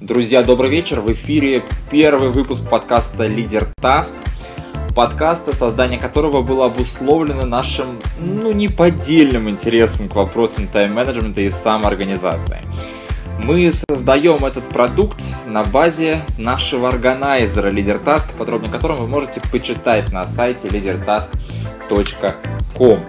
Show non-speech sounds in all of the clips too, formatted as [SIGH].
Друзья, добрый вечер. В эфире первый выпуск подкаста «Лидер Таск». Подкаста, создание которого было обусловлено нашим, ну, неподдельным интересом к вопросам тайм-менеджмента и самоорганизации. Мы создаем этот продукт на базе нашего органайзера LeaderTask, подробнее которого вы можете почитать на сайте leadertask.com.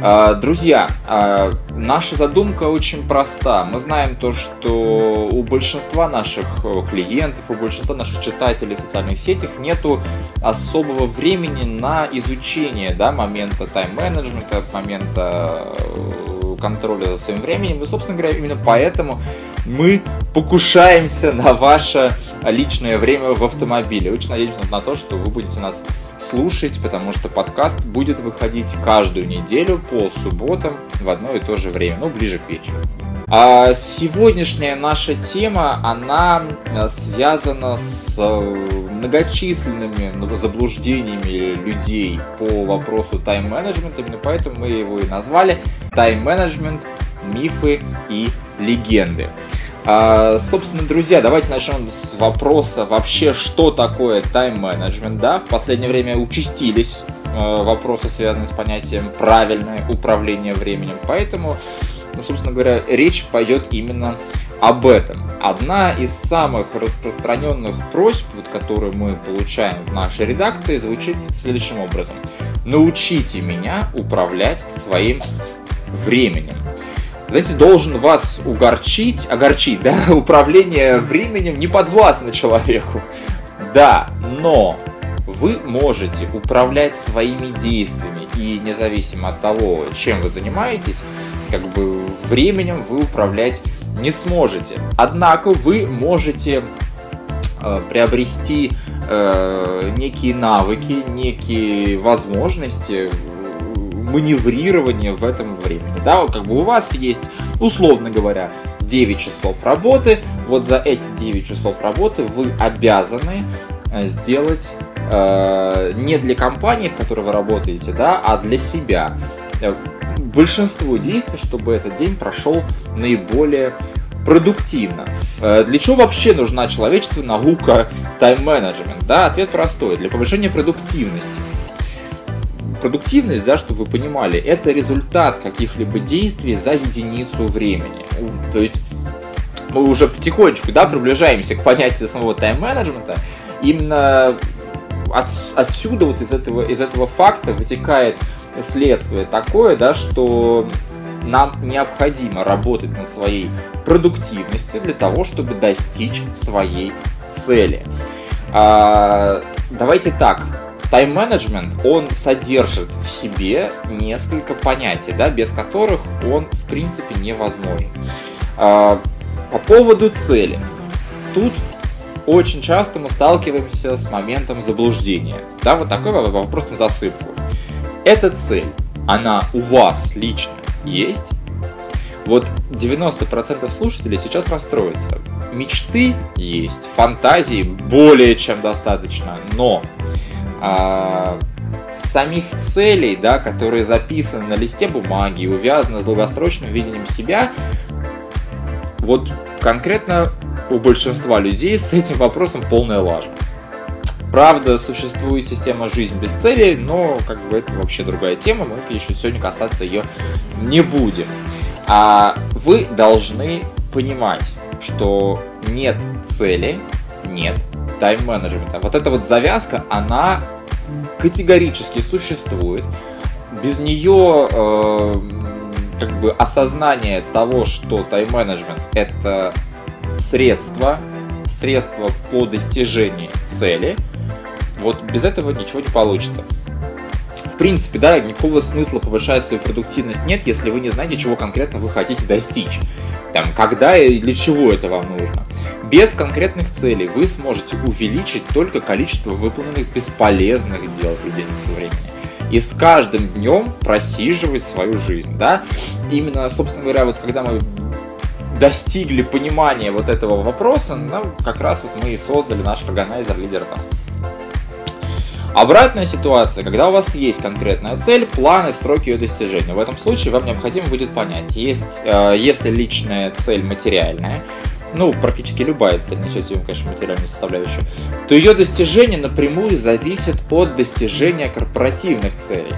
А, друзья, а, наша задумка очень проста. Мы знаем то, что у большинства наших э, клиентов, у большинства наших читателей в социальных сетях нету особого времени на изучение да, момента тайм-менеджмента, момента э, контроля за своим временем. И, собственно говоря, именно поэтому мы покушаемся на ваше личное время в автомобиле. Очень надеемся на то, что вы будете нас слушать, потому что подкаст будет выходить каждую неделю по субботам в одно и то же время, ну, ближе к вечеру. А сегодняшняя наша тема, она э, связана с э, многочисленными заблуждениями людей по вопросу тайм-менеджмента, именно поэтому мы его и назвали тайм-менеджмент, мифы и легенды. А, собственно, друзья, давайте начнем с вопроса вообще, что такое тайм-менеджмент. Да, в последнее время участились э, вопросы, связанные с понятием правильное управление временем. Поэтому, собственно говоря, речь пойдет именно об этом. Одна из самых распространенных просьб, вот, которые мы получаем в нашей редакции, звучит следующим образом. Научите меня управлять своим временем знаете, должен вас угорчить, огорчить, да, [LAUGHS] управление временем не подвластно человеку. Да, но вы можете управлять своими действиями, и независимо от того, чем вы занимаетесь, как бы временем вы управлять не сможете. Однако вы можете э, приобрести э, некие навыки, некие возможности, маневрирование в этом времени. Да, как бы у вас есть, условно говоря, 9 часов работы, вот за эти 9 часов работы вы обязаны э, сделать э, не для компании, в которой вы работаете, да, а для себя э, большинство действий, чтобы этот день прошел наиболее продуктивно. Э, для чего вообще нужна человечеству наука тайм-менеджмент? Да, ответ простой. Для повышения продуктивности продуктивность, да, чтобы вы понимали, это результат каких-либо действий за единицу времени. То есть мы уже потихонечку да, приближаемся к понятию самого тайм-менеджмента. Именно от, отсюда, вот из этого, из этого факта вытекает следствие такое, да, что нам необходимо работать над своей продуктивностью для того, чтобы достичь своей цели. А, давайте так, Тайм-менеджмент, он содержит в себе несколько понятий, да, без которых он, в принципе, невозможен. А, по поводу цели. Тут очень часто мы сталкиваемся с моментом заблуждения. Да, вот такой вопрос на засыпку. Эта цель, она у вас лично есть? Вот 90% слушателей сейчас расстроятся. Мечты есть, фантазии более чем достаточно, но а, самих целей, да, которые записаны на листе бумаги и увязаны с долгосрочным видением себя, вот конкретно у большинства людей с этим вопросом полная лажа. Правда, существует система «Жизнь без цели», но как бы это вообще другая тема, мы еще сегодня касаться ее не будем. А вы должны понимать, что нет цели, нет тайм-менеджмента. Вот эта вот завязка, она категорически существует. Без нее э, как бы осознание того, что тайм-менеджмент это средство, средство по достижению цели, вот без этого ничего не получится. Принципе, да, никакого смысла повышать свою продуктивность нет, если вы не знаете, чего конкретно вы хотите достичь. Там, когда и для чего это вам нужно. Без конкретных целей вы сможете увеличить только количество выполненных бесполезных дел за единицу времени. И с каждым днем просиживать свою жизнь, да? Именно, собственно говоря, вот когда мы достигли понимания вот этого вопроса, ну, как раз вот мы и создали наш органайзер Лидер Таст. Обратная ситуация, когда у вас есть конкретная цель, план и сроки ее достижения. В этом случае вам необходимо будет понять, есть, э, если личная цель материальная, ну, практически любая цель несет в себе, конечно, материальную составляющую, то ее достижение напрямую зависит от достижения корпоративных целей.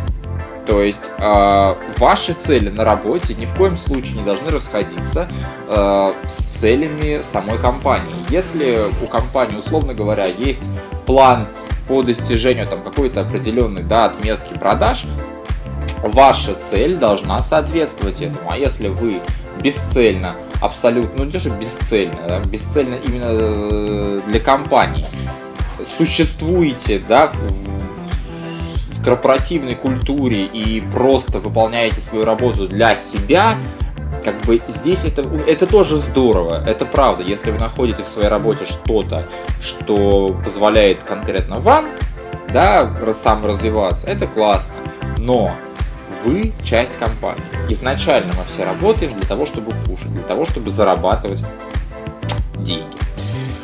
То есть э, ваши цели на работе ни в коем случае не должны расходиться э, с целями самой компании. Если у компании, условно говоря, есть план по достижению там, какой-то определенной да, отметки продаж, ваша цель должна соответствовать этому. А если вы бесцельно, абсолютно, ну то, бесцельно, да, бесцельно именно э, для компании, существуете да, в, в корпоративной культуре и просто выполняете свою работу для себя, как бы здесь это, это тоже здорово, это правда. Если вы находите в своей работе что-то, что позволяет конкретно вам, да, саморазвиваться, это классно. Но вы часть компании. Изначально мы все работаем для того, чтобы кушать, для того, чтобы зарабатывать деньги.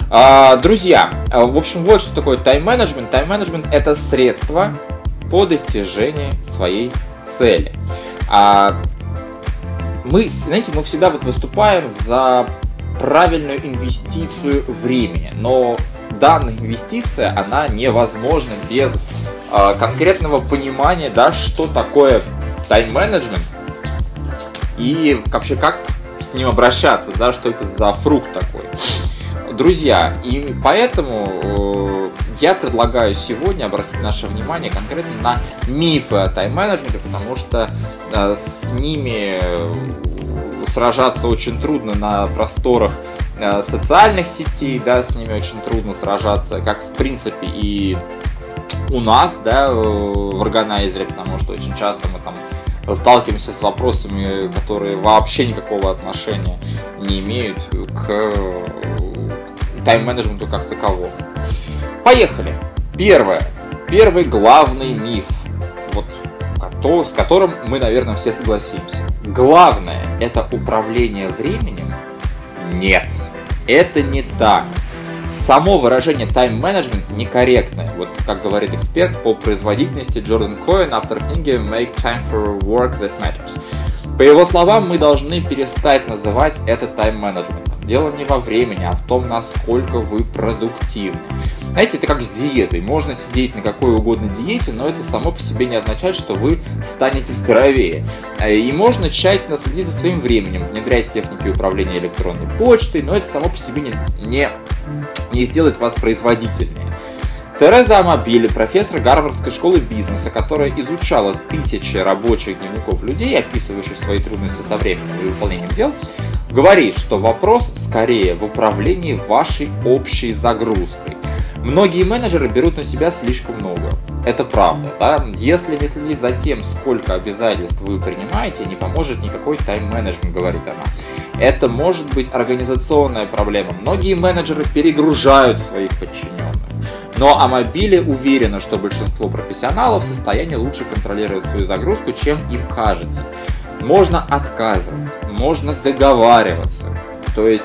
А, друзья, а, в общем, вот что такое тайм-менеджмент. Тайм-менеджмент – это средство по достижению своей цели. А, мы, знаете, мы всегда вот выступаем за правильную инвестицию времени, но данная инвестиция, она невозможна без э, конкретного понимания, да, что такое тайм-менеджмент и вообще как с ним обращаться, да, что это за фрукт такой. Друзья, и поэтому э, я предлагаю сегодня обратить наше внимание конкретно на мифы о тайм-менеджменте, потому что э, с ними сражаться очень трудно на просторах э, социальных сетей, да, с ними очень трудно сражаться, как в принципе и у нас, да, в органайзере, потому что очень часто мы там сталкиваемся с вопросами, которые вообще никакого отношения не имеют к тайм-менеджменту как таковому. Поехали. Первое. Первый главный миф, вот, с которым мы, наверное, все согласимся. Главное – это управление временем? Нет, это не так само выражение тайм-менеджмент некорректное. Вот как говорит эксперт по производительности Джордан Коэн, автор книги Make Time for Work That Matters. По его словам, мы должны перестать называть это тайм-менеджментом. Дело не во времени, а в том, насколько вы продуктивны. Знаете, это как с диетой. Можно сидеть на какой угодно диете, но это само по себе не означает, что вы станете здоровее. И можно тщательно следить за своим временем, внедрять техники управления электронной почтой, но это само по себе не, не, не сделает вас производительнее. Тереза Амабили, профессор Гарвардской школы бизнеса, которая изучала тысячи рабочих дневников людей, описывающих свои трудности со временем и выполнением дел, говорит, что вопрос скорее в управлении вашей общей загрузкой. Многие менеджеры берут на себя слишком много. Это правда, да? Если не следить за тем, сколько обязательств вы принимаете, не поможет никакой тайм-менеджмент, говорит она. Это может быть организационная проблема. Многие менеджеры перегружают своих подчиненных. Но Амобиле уверена, что большинство профессионалов в состоянии лучше контролировать свою загрузку, чем им кажется. Можно отказываться, можно договариваться. То есть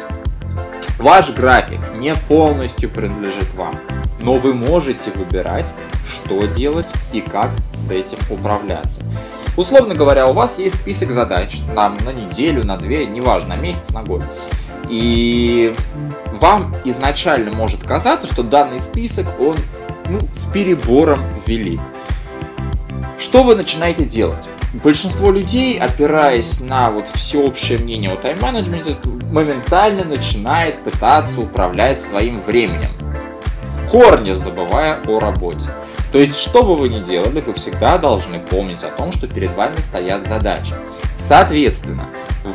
Ваш график не полностью принадлежит вам, но вы можете выбирать, что делать и как с этим управляться. Условно говоря, у вас есть список задач на, на неделю, на две, неважно, на месяц, на год. И вам изначально может казаться, что данный список, он ну, с перебором велик. Что вы начинаете делать? Большинство людей, опираясь на вот всеобщее мнение о тайм-менеджменте, моментально начинает пытаться управлять своим временем, корне забывая о работе. То есть, что бы вы ни делали, вы всегда должны помнить о том, что перед вами стоят задачи. Соответственно,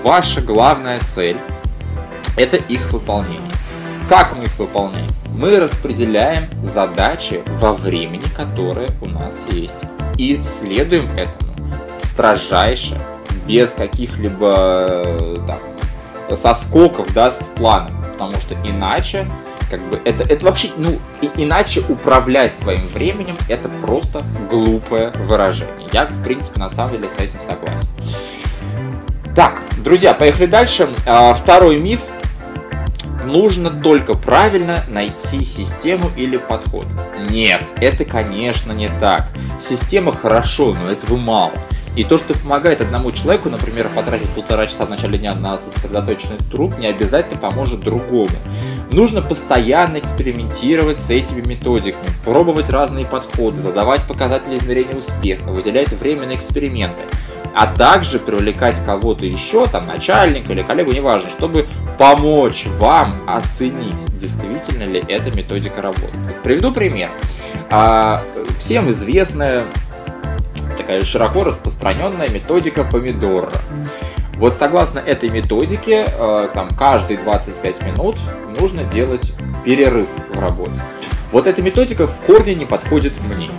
ваша главная цель – это их выполнение. Как мы их выполняем? Мы распределяем задачи во времени, которое у нас есть. И следуем этому строжайше, без каких-либо э, там, соскоков, да, с планом. Потому что иначе, как бы, это, это вообще, ну, и, иначе управлять своим временем, это просто глупое выражение. Я, в принципе, на самом деле с этим согласен. Так, друзья, поехали дальше. А, второй миф. Нужно только правильно найти систему или подход. Нет, это, конечно, не так. Система хорошо, но этого мало. И то, что помогает одному человеку, например, потратить полтора часа в начале дня на сосредоточенный труд, не обязательно поможет другому. Нужно постоянно экспериментировать с этими методиками, пробовать разные подходы, задавать показатели измерения успеха, выделять время на эксперименты а также привлекать кого-то еще, там, начальника или коллегу, неважно, чтобы помочь вам оценить, действительно ли эта методика работает. Приведу пример. А, всем известная такая широко распространенная методика помидора. Вот согласно этой методике, э, там каждые 25 минут нужно делать перерыв в работе. Вот эта методика в корне не подходит мне.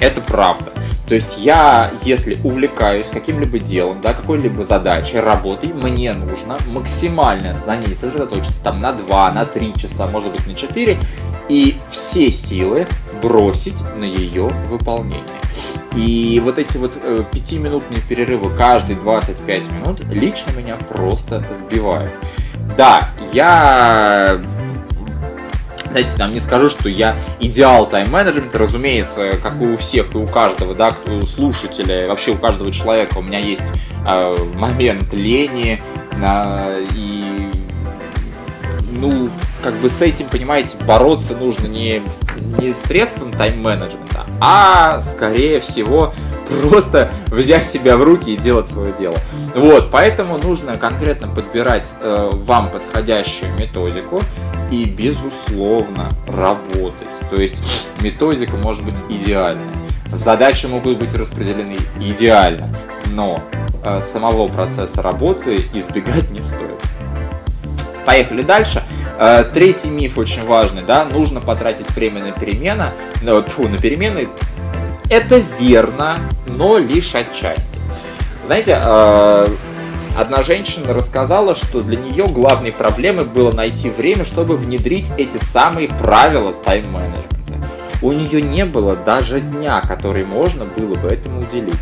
Это правда. То есть я, если увлекаюсь каким-либо делом, да, какой-либо задачей, работой, мне нужно максимально на ней сосредоточиться там на 2, на 3 часа, может быть на 4, и все силы бросить на ее выполнение. И вот эти вот э, пятиминутные перерывы каждые 25 минут лично меня просто сбивают. Да, я знаете, там не скажу, что я идеал тайм-менеджмента, разумеется, как и у всех, и у каждого, да, у слушателя, вообще у каждого человека у меня есть э, момент лени, э, и, ну, как бы с этим, понимаете, бороться нужно не, не средством тайм-менеджмента, а, скорее всего, просто взять себя в руки и делать свое дело. Вот, поэтому нужно конкретно подбирать э, вам подходящую методику, и, безусловно, работать. То есть методика может быть идеальной. Задачи могут быть распределены идеально, но э, самого процесса работы избегать не стоит. Поехали дальше. Э, третий миф очень важный, да, нужно потратить время на перемены, ну, на перемены. Это верно, но лишь отчасти. Знаете, э, Одна женщина рассказала, что для нее главной проблемой было найти время, чтобы внедрить эти самые правила тайм-менеджмента. У нее не было даже дня, который можно было бы этому уделить.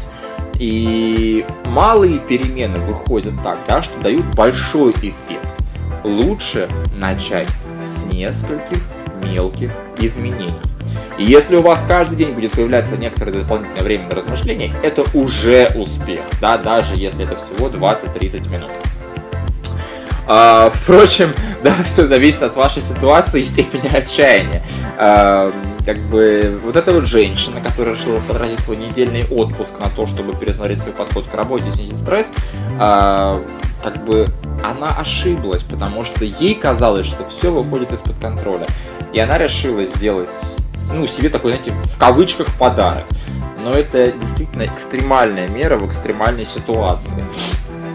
И малые перемены выходят так, да, что дают большой эффект. Лучше начать с нескольких мелких изменений. И если у вас каждый день будет появляться некоторое дополнительное время на размышление, это уже успех, да, даже если это всего 20-30 минут. А, впрочем, [LAUGHS] да, все зависит от вашей ситуации и степени отчаяния. А, как бы вот эта вот женщина, которая решила потратить свой недельный отпуск на то, чтобы пересмотреть свой подход к работе, снизить стресс, а, как бы она ошиблась, потому что ей казалось, что все выходит из-под контроля. И она решила сделать ну, себе такой, знаете, в кавычках подарок. Но это действительно экстремальная мера в экстремальной ситуации.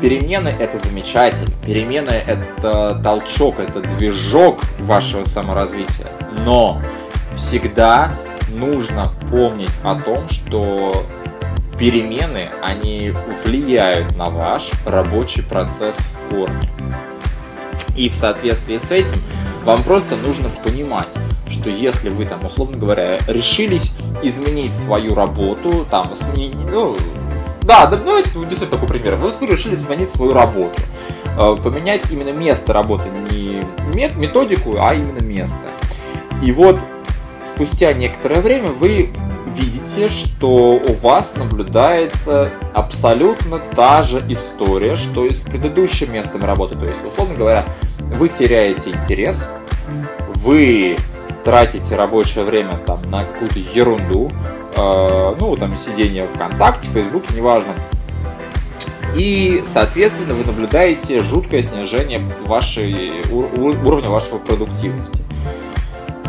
Перемены это замечательно. Перемены это толчок, это движок вашего саморазвития. Но всегда нужно помнить о том, что перемены, они влияют на ваш рабочий процесс в корне. И в соответствии с этим вам просто нужно понимать, что если вы там, условно говоря, решились изменить свою работу, там, сменить, ну, да, да, ну, это действительно такой пример. Вот вы решили сменить свою работу, э, поменять именно место работы, не методику, а именно место. И вот спустя некоторое время вы видите, что у вас наблюдается абсолютно та же история, что и с предыдущим местом работы. То есть, условно говоря, вы теряете интерес, вы тратите рабочее время там на какую-то ерунду, э, ну, там, сидение ВКонтакте, Фейсбуке, неважно. И, соответственно, вы наблюдаете жуткое снижение вашей, уровня вашей продуктивности.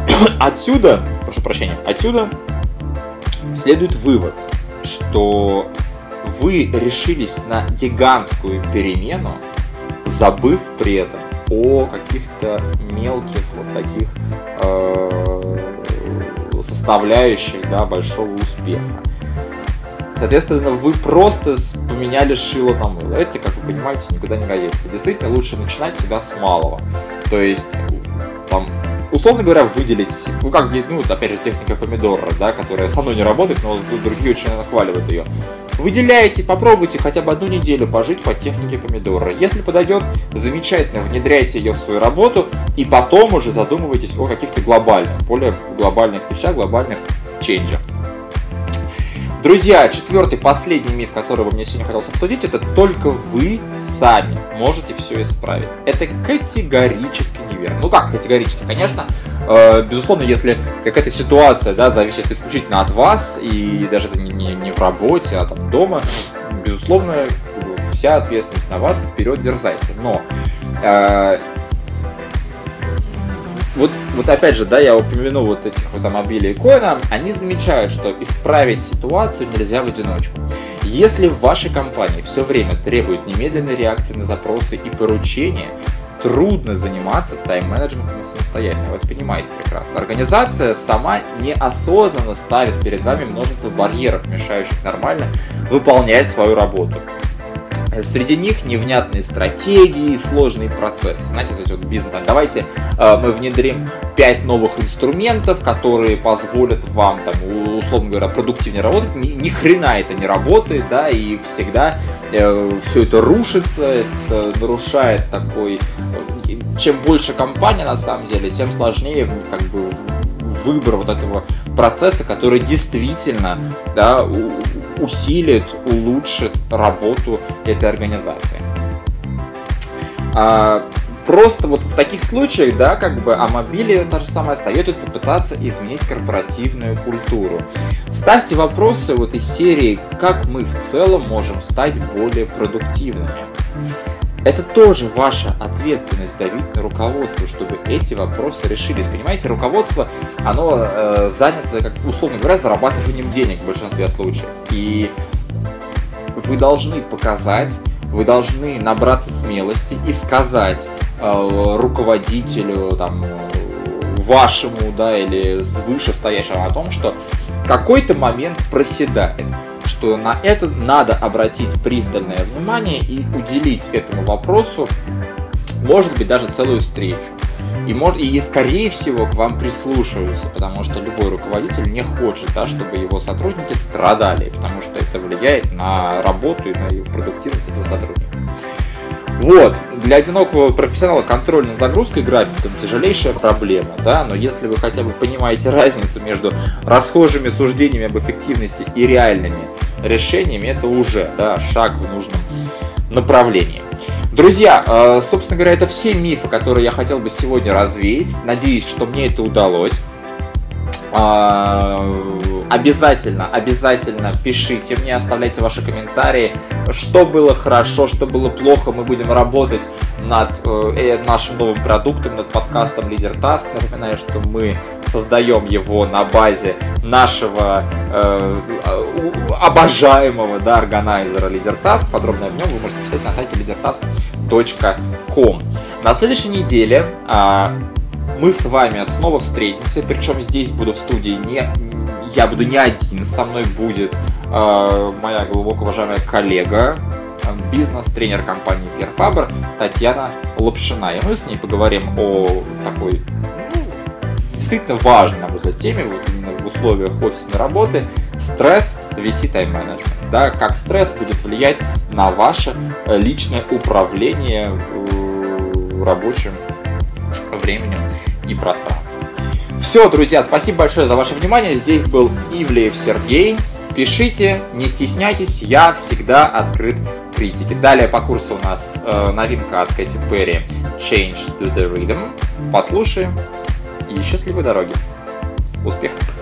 [CLEARS THROAT] Отсюда, прошу прощения, отсюда следует вывод, что вы решились на гигантскую перемену, забыв при этом о каких-то мелких вот таких э, составляющих да, большого успеха. Соответственно, вы просто поменяли шило на мыло. Это, как вы понимаете, никуда не годится. Действительно, лучше начинать всегда с малого. То есть, условно говоря, выделить, ну как, ну, опять же, техника помидора, да, которая со мной не работает, но другие очень нахваливают ее. Выделяйте, попробуйте хотя бы одну неделю пожить по технике помидора. Если подойдет, замечательно, внедряйте ее в свою работу и потом уже задумывайтесь о каких-то глобальных, более глобальных вещах, глобальных ченджах. Друзья, четвертый, последний миф, который бы мне сегодня хотелось обсудить, это только вы сами можете все исправить. Это категорически неверно. Ну как категорически? Конечно, э, безусловно, если какая-то ситуация да, зависит исключительно от вас, и даже это не, не, не в работе, а там дома, безусловно, вся ответственность на вас, вперед дерзайте. Но э, вот, вот опять же, да, я упомяну вот этих вот Амобиля и Коина, они замечают, что исправить ситуацию нельзя в одиночку. Если в вашей компании все время требует немедленной реакции на запросы и поручения, трудно заниматься тайм-менеджментом самостоятельно. Вы это понимаете прекрасно. Организация сама неосознанно ставит перед вами множество барьеров, мешающих нормально выполнять свою работу. Среди них невнятные стратегии, сложный процесс. Знаете, вот эти вот бизнес. Давайте э, мы внедрим 5 новых инструментов, которые позволят вам, там, условно говоря, продуктивнее работать. Ни, ни хрена это не работает, да, и всегда э, все это рушится, это нарушает такой... Э, чем больше компания, на самом деле, тем сложнее как бы выбор вот этого процесса, который действительно да, усилит, улучшит работу этой организации. А, просто вот в таких случаях, да, как бы о мобиле та же самое советует попытаться изменить корпоративную культуру. Ставьте вопросы вот из серии, как мы в целом можем стать более продуктивными. Это тоже ваша ответственность давить на руководство, чтобы эти вопросы решились. Понимаете, руководство, оно э, занято, как условно говоря, зарабатыванием денег в большинстве случаев. И вы должны показать, вы должны набраться смелости и сказать э, руководителю, там, вашему, да, или вышестоящему о том, что какой-то момент проседает что на это надо обратить пристальное внимание и уделить этому вопросу, может быть, даже целую встречу. И, может, и скорее всего к вам прислушиваются, потому что любой руководитель не хочет, да, чтобы его сотрудники страдали, потому что это влияет на работу и на продуктивность этого сотрудника. Вот, для одинокого профессионала контроль над загрузкой графиком тяжелейшая проблема, да, но если вы хотя бы понимаете разницу между расхожими суждениями об эффективности и реальными решениями, это уже, да, шаг в нужном направлении. Друзья, э, собственно говоря, это все мифы, которые я хотел бы сегодня развеять. Надеюсь, что мне это удалось. Обязательно, обязательно пишите мне, оставляйте ваши комментарии, что было хорошо, что было плохо. Мы будем работать над э, э нашим новым продуктом, над подкастом Лидер Task. Напоминаю, что мы создаем его на базе нашего э, обожаемого да, органайзера Лидер Task. Подробно о нем вы можете почитать на сайте leadertask.com. На следующей неделе э, мы с вами снова встретимся, причем здесь буду в студии не я буду не один, со мной будет э, моя глубоко уважаемая коллега, бизнес-тренер компании Перфабр Татьяна Лапшина. И мы с ней поговорим о такой ну, действительно важной, на мой взгляд, теме вот именно в условиях офисной работы стресс VC тайм-менеджмент. Да, как стресс будет влиять на ваше личное управление э, рабочим временем и пространством. Все, друзья, спасибо большое за ваше внимание. Здесь был Ивлеев Сергей. Пишите, не стесняйтесь, я всегда открыт критике. Далее по курсу у нас э, новинка от Кэти Перри Change to the Rhythm. Послушаем и счастливой дороги. Успехов!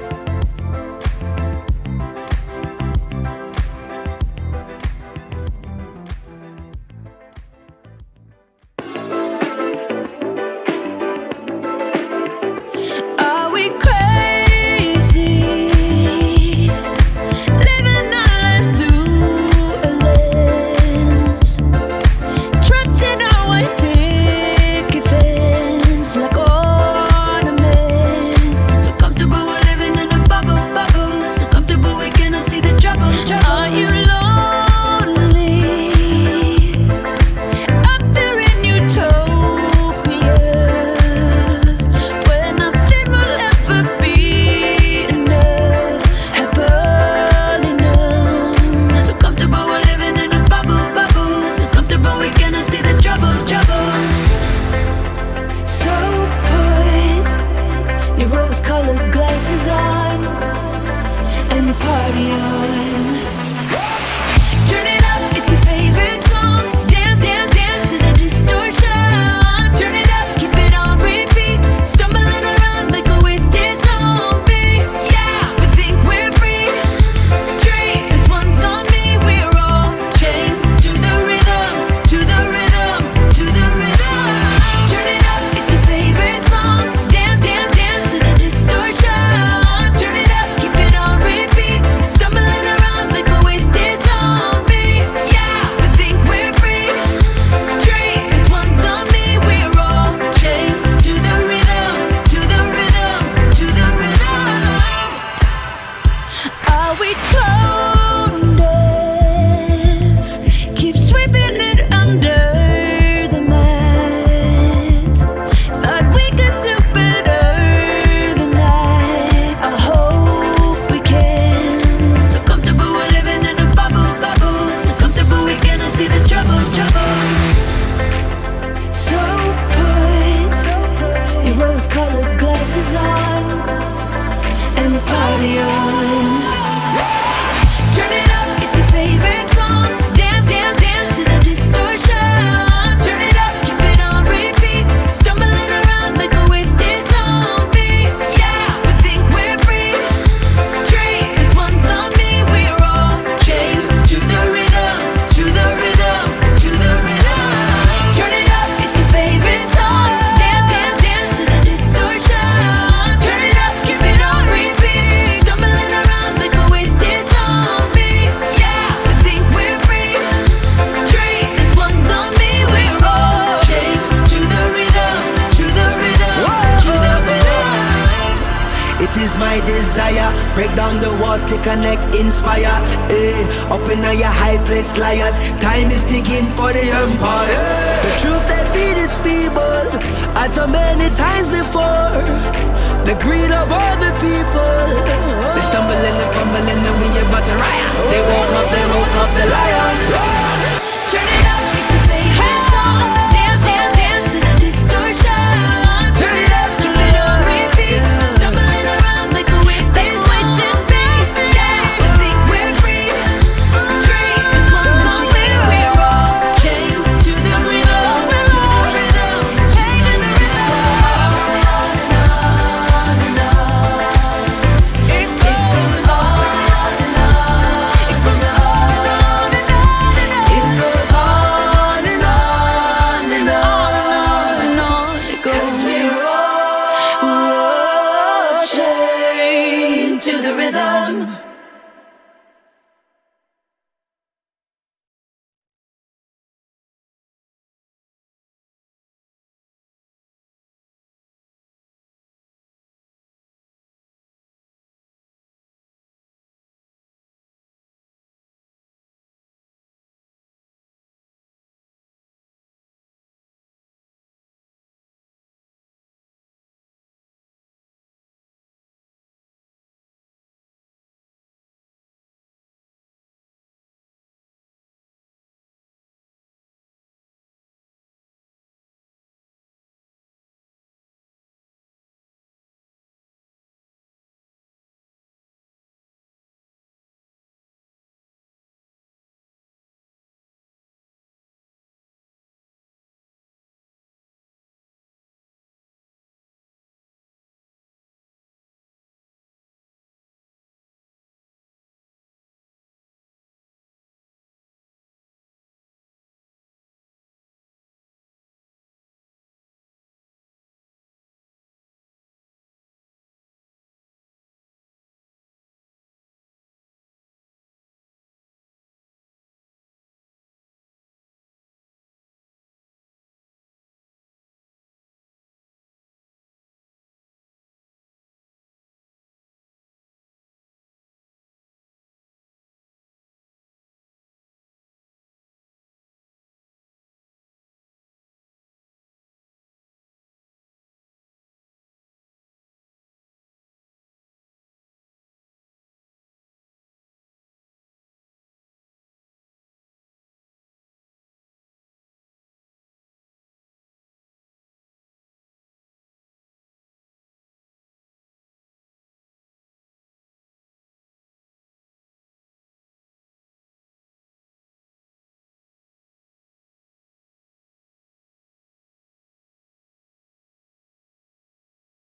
Place liars. Time is ticking for the empire. The truth they feed is feeble, as so many times before. The greed of all the people. They stumble and they fumble and we about to riot. They woke up, they woke up the lions. Turn it up.